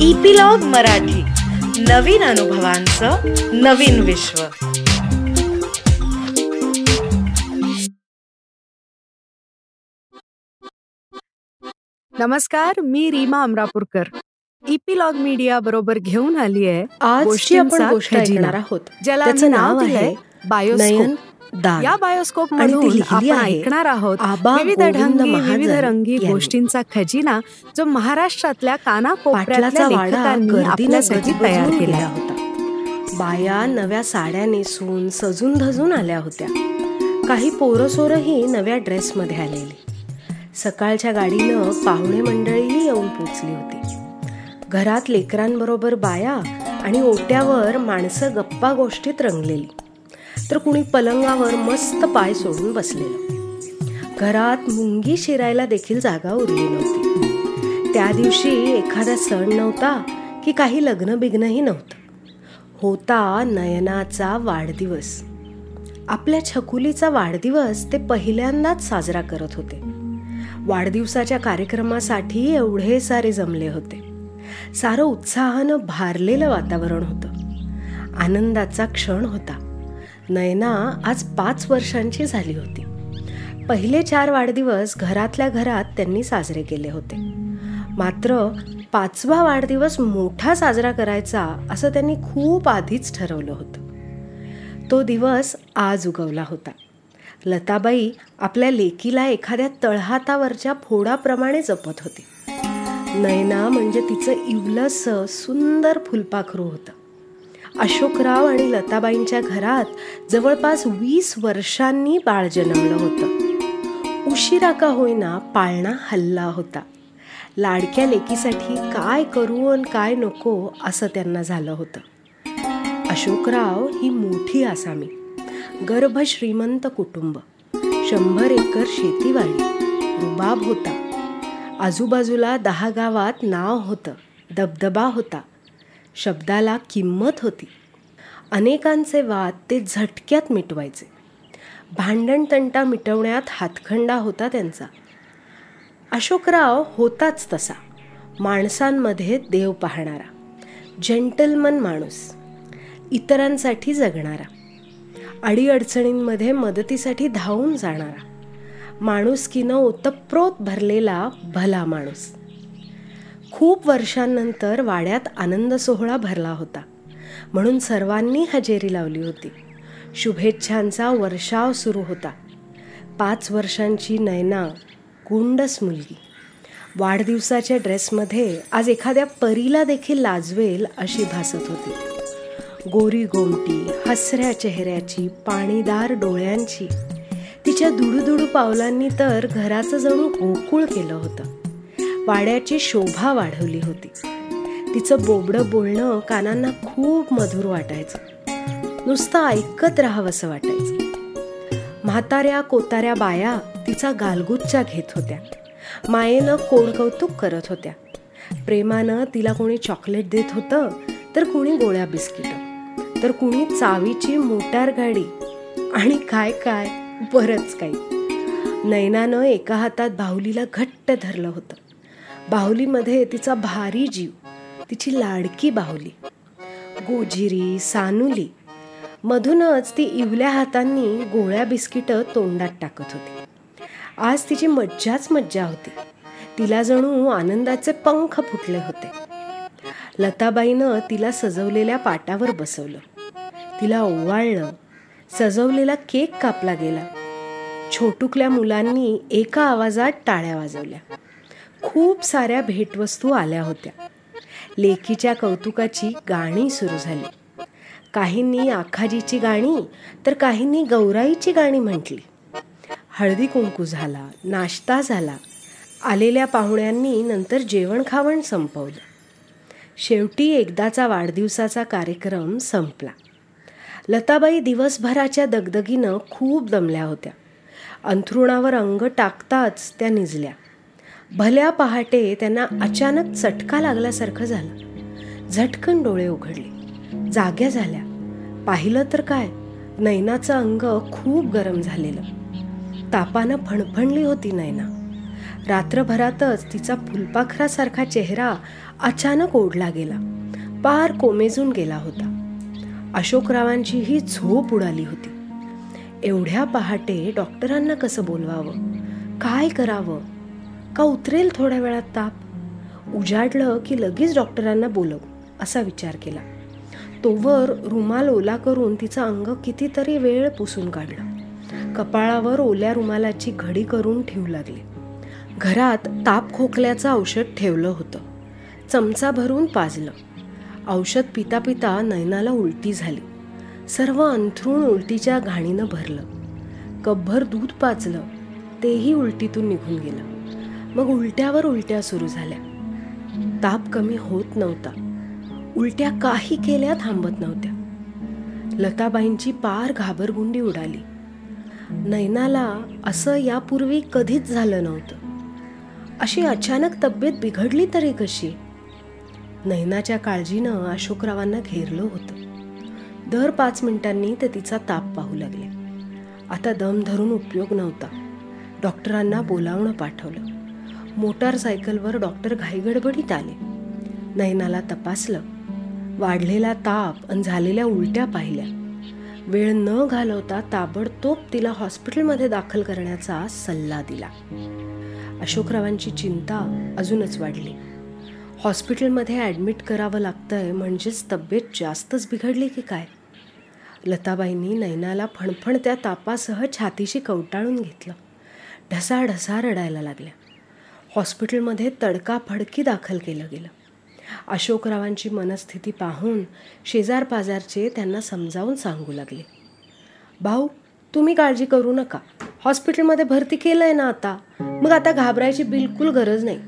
Epilogue Marathi. नवीन अनुभवांचं नवीन विश्व. नमस्कार मी रीमा अमरापूरकर. इपिलॉग मीडिया बरोबर घेऊन आली आहे आजची आपण गोष्ट. ऐकणार आहोत ज्याला नाव आहे बायोस्कोप. या बायोस्कोप लिहिली आपण ऐकणार आहोत विविध ढंगी विविध रंगी. गोष्टींचा खजिना जो महाराष्ट्रातल्या कानाकोपऱ्यातल्या लेखकांनी आपल्यासाठी तयार केला. होता. बाया नव्या साड्या नेसून सजून धजून आल्या होत्या. काही पोरसोरही नव्या ड्रेसमध्ये आलेली. सकाळच्या गाडीनं पाहुणे मंडळीही येऊन पोचली होती. घरात लेकरांबरोबर बाया आणि ओट्यावर माणसं गप्पा गोष्टीत रंगलेली. तर कुणी पलंगावर मस्त पाय सोडून बसलेलं. घरात मुंगी शिरायला देखील जागा उरली नव्हती. त्या दिवशी एखादा सण नव्हता की काही लग्न बिग्नही नव्हतं. होता नयनाचा वाढदिवस. आपल्या छकुलीचा वाढदिवस ते पहिल्यांदाच साजरा करत होते. वाढदिवसाच्या कार्यक्रमासाठी एवढे सारे जमले होते. सारं उत्साहानं भारलेलं वातावरण होतं. आनंदाचा क्षण होता. नयना आज पाच वर्षांची झाली होती. पहिले चार वाढदिवस घरातल्या घरात त्यांनी साजरे केले होते. मात्र पाचवा वाढदिवस मोठा साजरा करायचा असं त्यांनी खूप आधीच ठरवलं होतं. तो दिवस आज उगवला होता. लताबाई आपल्या लेकीला एखाद्या तळहातावरच्या फोडाप्रमाणे जपत होती. नयना म्हणजे तिचं इवलंसं सुंदर फुलपाखरू होतं. अशोकराव आणि लताबाईंच्या घरात जवळपास वीस वर्षांनी बाळ जन्मलं होतं. उशिरा का होईना पाळणा हल्ला होता. लाडक्या लेकीसाठी काय करू आणि काय नको असं त्यांना झालं होतं. अशोकराव ही मोठी आसामी गर्भ श्रीमंत कुटुंब शंभर एकर शेतीवाडी रुबाब होता. आजूबाजूला दहा गावात नाव होतं दबदबा होता. शब्दाला किंमत होती. अनेकांचे वाद ते झटक्यात मिटवायचे. भांडणतंटा मिटवण्यात हातखंडा होता त्यांचा. अशोकराव होताच तसा. माणसांमध्ये देव पाहणारा. जेंटलमन माणूस. इतरांसाठी जगणारा. अडीअडचणींमध्ये मदतीसाठी धावून जाणारा. माणुसकीनं ओतप्रोत भरलेला भला माणूस. खूप वर्षांनंतर वाड्यात आनंद सोहळा भरला होता. म्हणून सर्वांनी हजेरी लावली होती. शुभेच्छांचा वर्षाव सुरू होता. पाच वर्षांची नयना गुंडस मुलगी. वाढदिवसाच्या ड्रेसमध्ये आज एखाद्या परीला देखील लाजवेल अशी भासत होती. गोरी गोमटी हसऱ्या चेहऱ्याची पाणीदार डोळ्यांची. तिच्या दुडूदुडू पावलांनी तर घराचं जणू गोकुळ केलं होतं. वाड्याची शोभा वाढवली होती. तिचं बोबडं बोलणं कानांना खूप मधुर वाटायचं. नुसतं ऐकत राहावंसं वाटायचं. म्हाताऱ्या कोताऱ्या बाया तिचा गालगुच्चा घेत होत्या. मायेनं कोण कौतुक करत होत्या. प्रेमानं तिला कोणी चॉकलेट देत होतं तर कुणी गोळ्या बिस्किट तर कुणी चावीची मोटार गाडी आणि काय काय बरंच काही. नयनानं एका हातात बाहुलीला घट्ट धरलं होतं. बाहुलीमध्ये तिचा भारी जीव तिची लाडकी बाहुली गोजिरी सानुली. मधूनच ती इवल्या हातांनी गोळ्या बिस्किट तोंडात टाकत होती. आज तिची मज्जाच मज्जा होती. तिला जणू आनंदाचे पंख फुटले होते. लताबाईनं तिला सजवलेल्या पाटावर बसवलं. तिला ओवाळलं. सजवलेला केक कापला गेला. छोटुकल्या मुलांनी एका आवाजात टाळ्या वाजवल्या. खूप साऱ्या भेटवस्तू आल्या होत्या. लेकीच्या कौतुकाची गाणी सुरू झाली. काहींनी आखाजीची गाणी तर काहींनी गौराईची गाणी म्हटली. हळदी कुंकू झाला नाश्ता झाला. आलेल्या पाहुण्यांनी नंतर जेवण खावण संपवलं. शेवटी एकदाचा वाढदिवसाचा कार्यक्रम संपला. लताबाई दिवसभराच्या दगदगीनं खूप दमल्या होत्या. अंथरुणावर अंग टाकताच त्या निजल्या. भल्या पहाटे त्यांना अचानक चटका लागल्यासारखं झालं. झटकन डोळे उघडले. जाग्या झाल्या. पाहिलं तर काय? नैनाचं अंग खूप गरम झालेलं. तापानं फणफणली होती नैना. रात्रभरातच तिचा फुलपाखरासारखा चेहरा अचानक ओढला गेला. पार कोमेजून गेला होता. अशोकरावांची ही झोप उडाली होती. एवढ्या पहाटे डॉक्टरांना कसं बोलवावं? काय करावं? का उतरेल थोड्या वेळात ताप. उजाडलं की लगेच डॉक्टरांना बोलव असा विचार केला. तोवर रुमाल ओला करून तिचं अंग कितीतरी वेळ पुसून काढलं. कपाळावर ओल्या रुमालाची घडी करून ठेवू लागले. घरात ताप खोकल्याचं औषध ठेवलं होतं. चमचा भरून पाजलं. औषध पिता पिता नयनाला उलटी झाली. सर्व अंथरूण उलटीच्या घाणीनं भरलं. कपभर दूध पाचलं तेही उलटीतून निघून गेलं. मग उलट्यावर उलट्या सुरू झाल्या. ताप कमी होत नव्हता. उलट्या काही केल्या थांबत नव्हत्या. लताबाईंची पार घाबरगुंडी उडाली. नैनाला असं यापूर्वी कधीच झालं नव्हतं. अशी अचानक तब्येत बिघडली तरी कशी? नैनाच्या काळजीनं अशोकरावांना घेरलं होतं. दर पाच मिनिटांनी ते तिचा ताप पाहू लागले. आता दम धरून उपयोग नव्हता. डॉक्टरांना बोलावणं पाठवलं. मोटारसायकलवर डॉक्टर घाईगडबडीत आले. नयनाला तपासलं. वाढलेला ताप आणि झालेल्या उलट्या पाहिल्या. वेळ न घालवता ताबडतोब तिला हॉस्पिटलमध्ये दाखल करण्याचा सल्ला दिला. अशोकरावांची चिंता अजूनच वाढली. हॉस्पिटलमध्ये ॲडमिट करावं लागतंय म्हणजेच तब्येत जास्तच बिघडली की काय? लताबाईंनी नैनाला फणफणत्या तापासह छातीशी कवटाळून घेतलं. ढसा रडायला लागल्या. हॉस्पिटलमध्ये तडकाफडकी दाखल केलं गेलं. अशोकरावांची मनस्थिती पाहून शेजारपाजारचे त्यांना समजावून सांगू लागले. भाऊ तुम्ही काळजी करू नका. हॉस्पिटलमध्ये भरती केलं आहे ना आता. मग आता घाबरायची बिलकुल गरज नाही.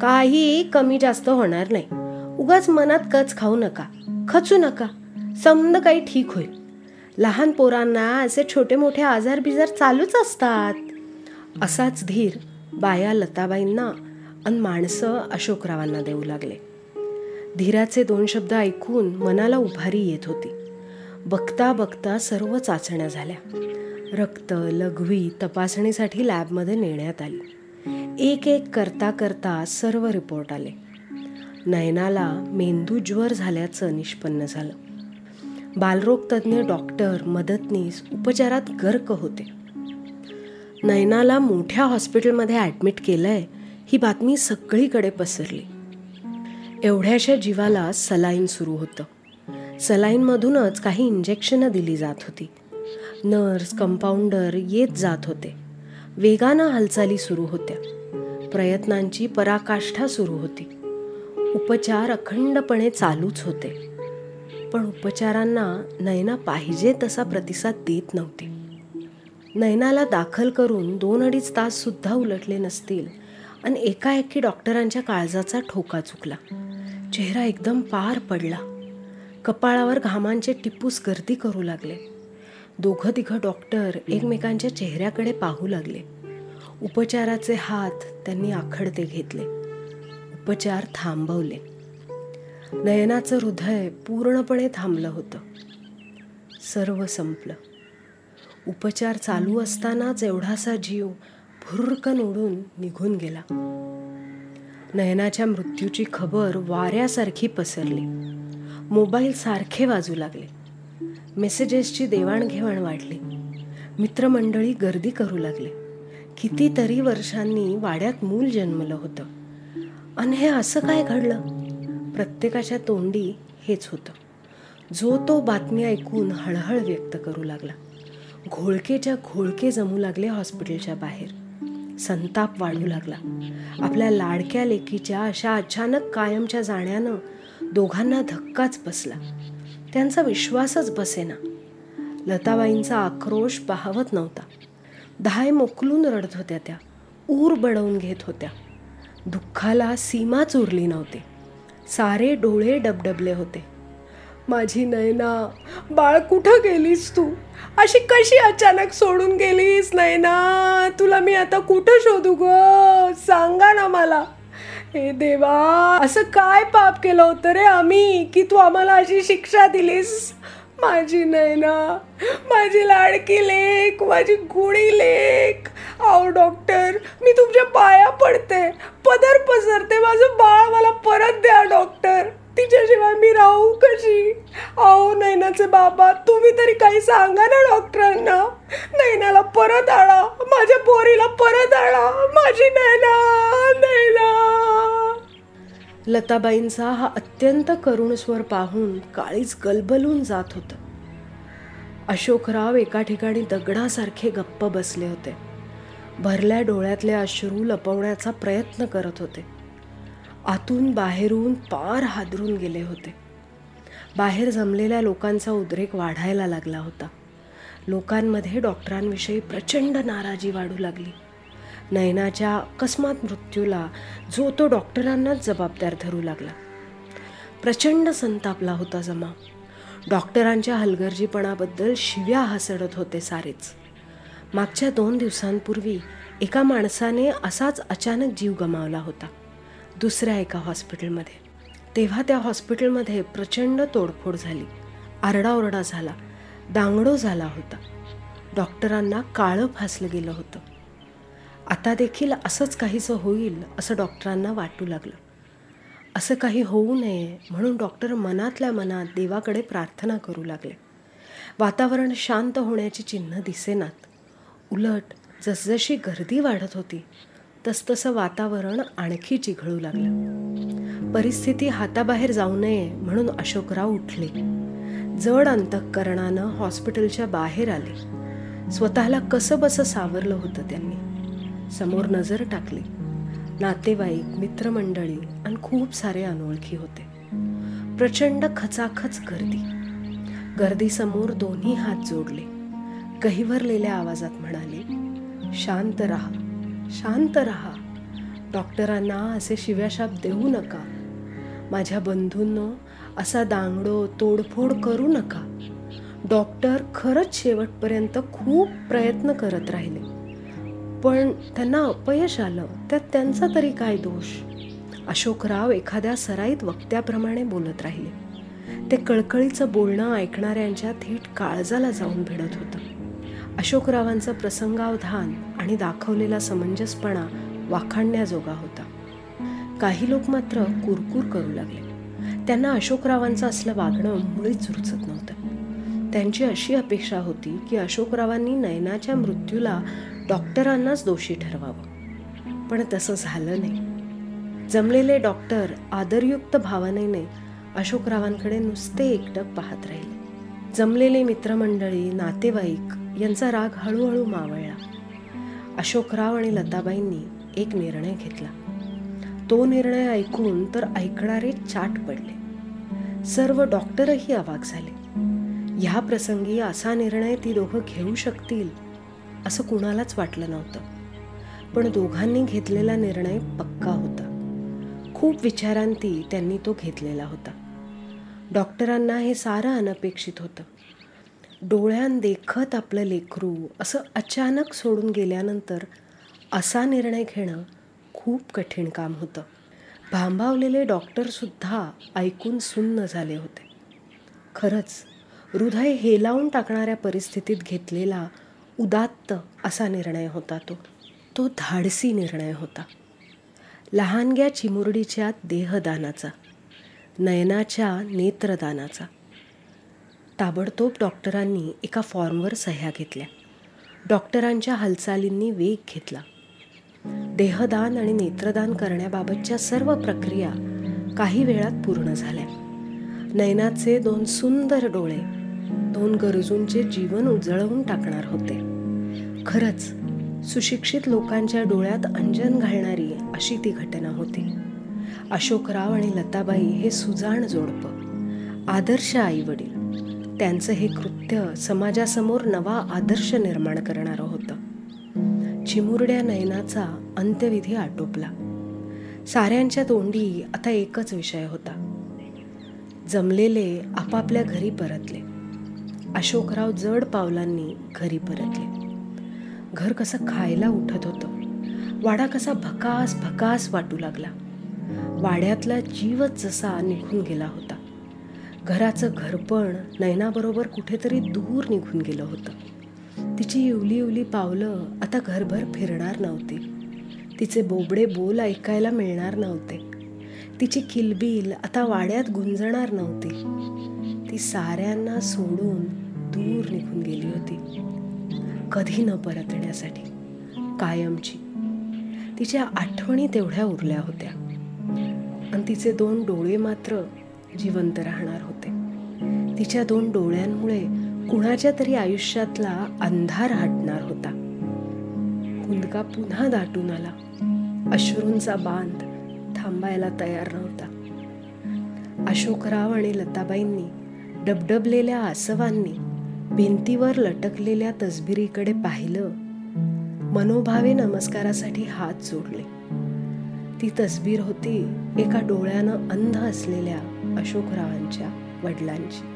काही कमी जास्त होणार नाही. उगाच मनात कच खाऊ नका. खचू नका. समद काही ठीक होईल. लहान पोरांना असे छोटे मोठे आजार बिजार चालूच असतात. असाच धीर बाया लताबाईंना आणि माणसं अशोकरावांना देऊ लागले. धीराचे दोन शब्द ऐकून मनाला उभारी येत होती. बघता बघता सर्व चाचण्या झाल्या. रक्त लघवी तपासणीसाठी लॅबमध्ये नेण्यात आली. एक एक करता करता सर्व रिपोर्ट आले. नयनाला मेंदू ज्वर झाल्याचं निष्पन्न झालं. बालरोग तज्ज्ञ डॉक्टर मदतनीस उपचारात गर्क होते. नयनाला मोठ्या हॉस्पिटलमध्ये ॲडमिट केलं आहे ही बातमी सगळीकडे पसरली. एवढ्याशा जीवाला सलाईन सुरू होतं. सलाईनमधूनच काही इंजेक्शनं दिली जात होती. नर्स कंपाऊंडर येत जात होते. वेगानं हालचाली सुरू होत्या. प्रयत्नांची पराकाष्ठा सुरू होती. उपचार अखंडपणे चालूच होते. पण उपचारांना नयना पाहिजे तसा प्रतिसाद देत नव्हती. नयनाला दाखल करून दोन अडीच तास सुद्धा उलटले नसतील. आणि एकाएकी डॉक्टरांच्या काळजाचा ठोका चुकला. चेहरा एकदम पार पडला. कपाळावर घामांचे टिपूस गर्दी करू लागले. दोघं तिघं डॉक्टर एकमेकांच्या चेहऱ्याकडे पाहू लागले. उपचाराचे हात त्यांनी आखडते घेतले. उपचार थांबवले. नयनाचं हृदय पूर्णपणे थांबलं होतं. सर्व संपलं. उपचार चालू असतानाच एवढासा जीव भुरकन उडून निघून गेला. नयनाच्या मृत्यूची खबर वाऱ्यासारखी पसरली. मोबाईल सारखे वाजू लागले. मेसेजेसची देवाणघेवाण वाढली. मित्रमंडळी गर्दी करू लागले. कितीतरी वर्षांनी वाड्यात मूल जन्मलं होतं. आणि हे असं काय घडलं? प्रत्येकाच्या तोंडी हेच होतं. जो तो बातमी ऐकून हळहळ व्यक्त करू लागला. घोळकेच्या घोळके जमू लागले हॉस्पिटलच्या बाहेर. संताप वाढू लागला. आपल्या लाडक्या लेकीच्या अशा अचानक कायमच्या जाण्यानं दोघांना धक्काच बसला. त्यांचा विश्वासच बसेना. लताबाईंचा आक्रोश पाहवत नव्हता. धाय मोकलून रडत होत्या त्या. ऊर बडवून घेत होत्या. दुःखाला सीमाच उरली नव्हती. सारे डोळे डबडबले होते. माझी नयना बाळ कुठं गेलीस तू? अशी कशी अचानक सोडून गेलीस नयना तुला मी आता कुठं शोधू ग? सांगा ना मला. हे देवा असं काय पाप केलं होतं रे आम्ही? की तू आम्हाला अशी शिक्षा दिलीस? माझी नैना माझी लाडकी लेख माझी गुणी लेख. अहो डॉक्टर मी तुमच्या पाया पडते. पदर पसरते माझं बाळ मला परत द्या डॉक्टर. तिच्याशिवाय मी राहू कशी? अहो नैनाचे बाबा तुम्ही तरी काही सांगा ना डॉक्टरांना. नैनाला परत आणा. माझ्या पोरीला परत आणा. माझी नैना नैना. लताबाईंचा हा अत्यंत करुण स्वर पाहून काळीच गलबलून जात होतं. अशोकराव एका ठिकाणी दगडासारखे गप्प बसले होते. भरल्या डोळ्यातले अश्रू लपवण्याचा प्रयत्न करत होते. आतून बाहेरून पार हादरून गेले होते. बाहेर जमलेल्या लोकांचा उद्रेक वाढायला लागला होता. लोकांमध्ये डॉक्टरांविषयी प्रचंड नाराजी वाढू लागली. नयनाच्या अकस्मात मृत्यूला जो तो डॉक्टरांनाच जबाबदार धरू लागला. प्रचंड संतापला होता जमा. डॉक्टरांच्या हलगर्जीपणाबद्दल शिव्या हसडत होते सारेच. मागच्या दोन दिवसांपूर्वी एका माणसाने असाच अचानक जीव गमावला होता. दुसऱ्या एका हॉस्पिटलमध्ये. तेव्हा त्या हॉस्पिटलमध्ये प्रचंड तोडफोड झाली. आरडाओरडा झाला. दांगडो झाला होता. डॉक्टरांना काळं फासलं गेलं होतं. आता देखील असंच काहीसं होईल असं डॉक्टरांना वाटू लागलं. असं काही होऊ नये म्हणून डॉक्टर मनातल्या मनात देवाकडे प्रार्थना करू लागले. वातावरण शांत होण्याची चिन्ह दिसेनात. उलट जसजशी गर्दी वाढत होती तसतसं वातावरण आणखी चिघळू लागलं. परिस्थिती हाताबाहेर जाऊ नये म्हणून अशोकराव उठले. जड अंतःकरणानं हॉस्पिटलच्या बाहेर आले. स्वतःला कसं बसं सावरलं होतं त्यांनी. समोर नजर टाकली. नातेवाईक मित्रमंडळी आणि खूप सारे अनोळखी होते. प्रचंड खचाखच गर्दी. गर्दीसमोर दोन्ही हात जोडले. गहिवरलेल्या आवाजात म्हणाले शांत राहा. शांत राहा. डॉक्टरांना असे शिव्याशाप देऊ नका. माझ्या बंधूंनो असा दांगडो तोडफोड करू नका. डॉक्टर खरंच शेवटपर्यंत खूप प्रयत्न करत राहिले. पण त्यांना अपयश आलं त्यात त्यांचा तरी काय दोष? अशोकराव एखाद्या सराईत वक्त्याप्रमाणे बोलत राहिले. ते कळकळीचं बोलणं ऐकणाऱ्यांच्या थेट काळजाला जाऊन भिडत होतं. अशोकरावांचं प्रसंगावधान आणि दाखवलेला समंजसपणा वाखाणण्याजोगा होता. काही लोक मात्र कुरकुर करू लागले. त्यांना अशोकरावांचं असलं वागणं मुळीच रुचत नव्हतं. त्यांची अशी अपेक्षा होती की अशोकरावांनी नयनाच्या मृत्यूला डॉक्टरांनाच दोषी ठरवावं. पण तसं झालं नाही. जमलेले डॉक्टर आदरयुक्त भावनेने अशोकरावांकडे नुसते एकटक पाहत राहिले. जमलेले मित्रमंडळी नातेवाईक यांचा राग हळूहळू मावळला. अशोकराव आणि लताबाईंनी एक निर्णय घेतला. तो निर्णय ऐकून तर ऐकणारे चाट पडले. सर्व डॉक्टरही अवाक झाले. ह्या प्रसंगी असा निर्णय ती दोघं घेऊ शकतील असं कुणालाच वाटलं नव्हतं. पण दोघांनी घेतलेला निर्णय पक्का होता. खूप विचारांती त्यांनी तो घेतलेला होता. डॉक्टरांना हे सारं अनपेक्षित होतं. डोळ्यान देखत आपलं लेकरू असं अचानक सोडून गेल्यानंतर असा निर्णय घेणं खूप कठीण काम होतं. भांबावलेले डॉक्टरसुद्धा ऐकून सुन्न झाले होते. खरंच हृदय हेलावून टाकणाऱ्या परिस्थितीत घेतलेला उदात्त असा निर्णय होता तो. तो धाडसी निर्णय होता. लहानग्या चिमुरडीच्या देहदानाचा नयनाच्या नेत्रदानाचा ताबडतोब डॉक्टरांनी एका फॉर्मवर सह्या घेतल्या. डॉक्टरांच्या हालचालींनी वेग घेतला. देहदान आणि नेत्रदान करण्याबाबतच्या सर्व प्रक्रिया काही वेळात पूर्ण झाल्या. नयनाचे दोन सुंदर डोळे दोन गरजूंचे जीवन उजळवून टाकणार होते. खरंच सुशिक्षित लोकांच्या डोळ्यात अंजन घालणारी अशी ती घटना होती. अशोकराव आणि लताबाई हे सुजाण जोडपं आदर्श आई वडील त्यांचं हे कृत्य समाजासमोर नवा आदर्श निर्माण करणारं होतं. चिमुरड्या नयनाचा अंत्यविधी आटोपला. साऱ्यांच्या तोंडी आता एकच विषय होता. जमलेले आपापल्या घरी परतले. अशोकराव जड पावलांनी घरी परतले. घर कसं खायला उठत होतं. वाडा कसा भकास भकास वाटू लागला. वाड्यातला जीवच जसा निघून गेला होता. घराचं घरपण नयनाबरोबर कुठेतरी दूर निघून गेलं होतं. तिची इवली इवली पावलं आता घरभर फिरणार नव्हती. तिचे बोबडे बोल ऐकायला मिळणार नव्हते. तिची किलबिल आता वाड्यात गुंजणार नव्हती. ती साऱ्यांना सोडून दूर निघून गेली होती. कधी न परत येण्यासाठी कायमची. तिच्या आठवणी तेवढ्या उरल्या होत्या. आणि तिचे दोन डोळे मात्र जिवंत राहणार होते. तिच्या दोन डोळ्यांमुळे कुणाच्या तरी आयुष्यातला अंधार हटणार होता. कुंदका पुन्हा दाटून आला. अश्रूंचा बांध थांबायला तयार नव्हता. अशोकराव आणि लताबाईंनी डबडबलेल्या आसवांनी भिंतीवर लटकलेल्या तसबिरीकडे पाहिलं. मनोभावे नमस्कारासाठी हात जोडले. ती तसबीर होती एका डोळ्यानं अंध असलेल्या अशोकरावांच्या वडिलांची.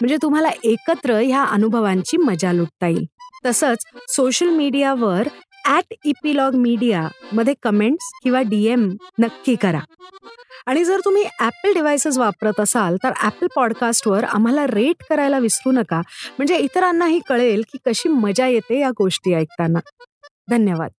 म्हणजे तुम्हाला एकत्र ह्या अनुभवांची मजा लुटता येईल. तसंच सोशल मीडियावर ॲट इपिलॉग मीडिया मध्ये कमेंट्स किंवा डीएम नक्की करा. आणि जर तुम्ही ॲपल डिव्हायसेस वापरत असाल तर ॲपल पॉडकास्टवर आम्हाला रेट करायला विसरू नका. म्हणजे इतरांनाही कळेल की कशी मजा येते या गोष्टी ऐकताना. धन्यवाद.